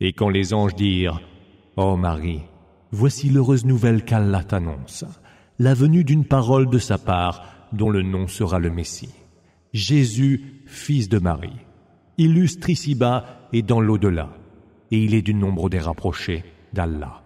Et quand les anges dirent Ô Marie, voici l'heureuse nouvelle qu'Allah t'annonce, la venue d'une parole de sa part dont le nom sera le Messie. Jésus, fils de Marie, illustre ici-bas et dans l'au-delà, et il est du nombre des rapprochés d'Allah.